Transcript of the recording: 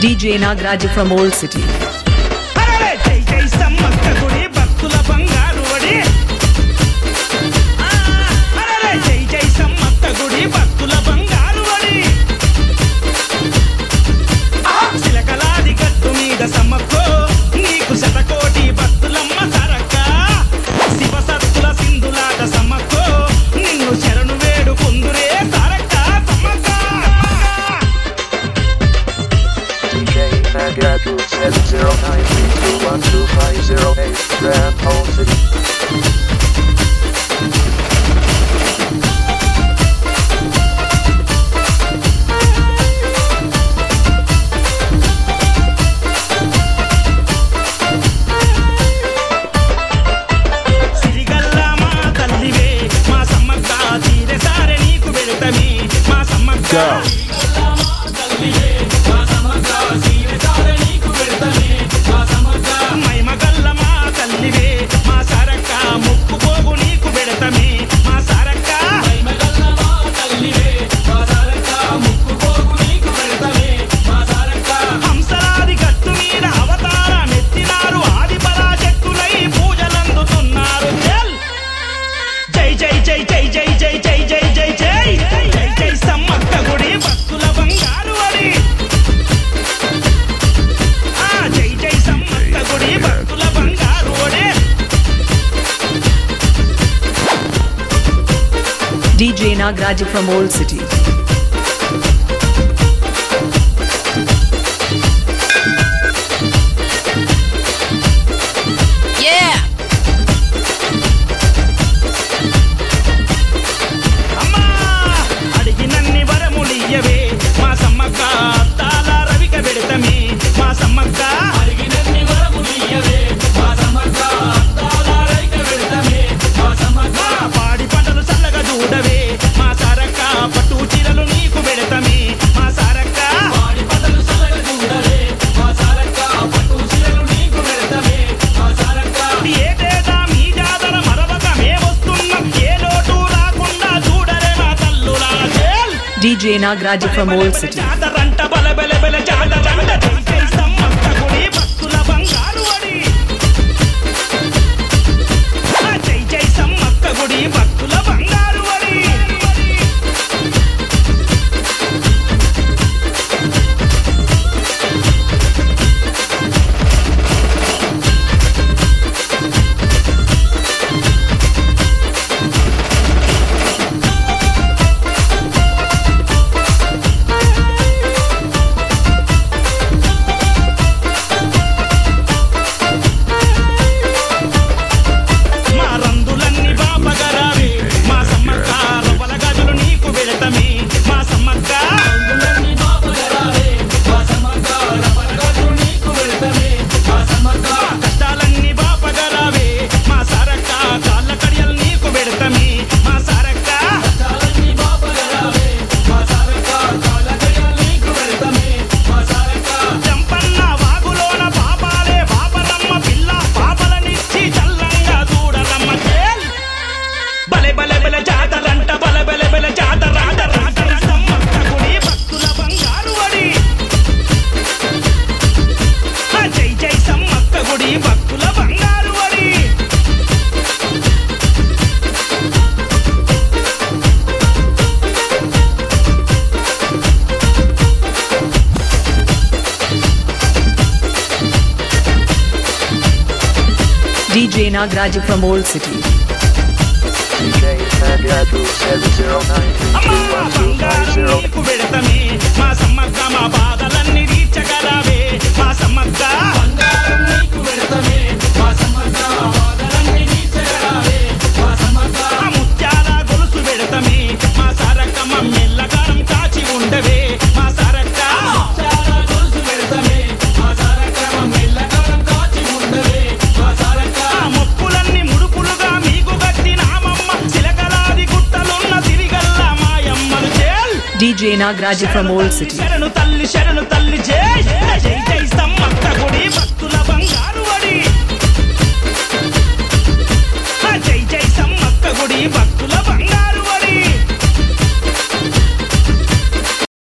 DJ Nagraj from Old City. Música జై జై జై జై జై జై జై జై జై జై. జై జై సమ్మక్క గుడి భక్తుల బంగారు అది. జై జై సమ్మక్క గుడి భక్తుల బంగారు ఒడే. DJ Nagaraja from Old City. పదలు నీకు DJ Nagraj from Old City. DJ Nagraju from Old City. DJ Nagraju 709 212 DJ Nagaraj from old city శరణు తల్లి శరణు తల్లి జై జై జై సమ్మక్క గుడి భక్తుల బంగారు వడి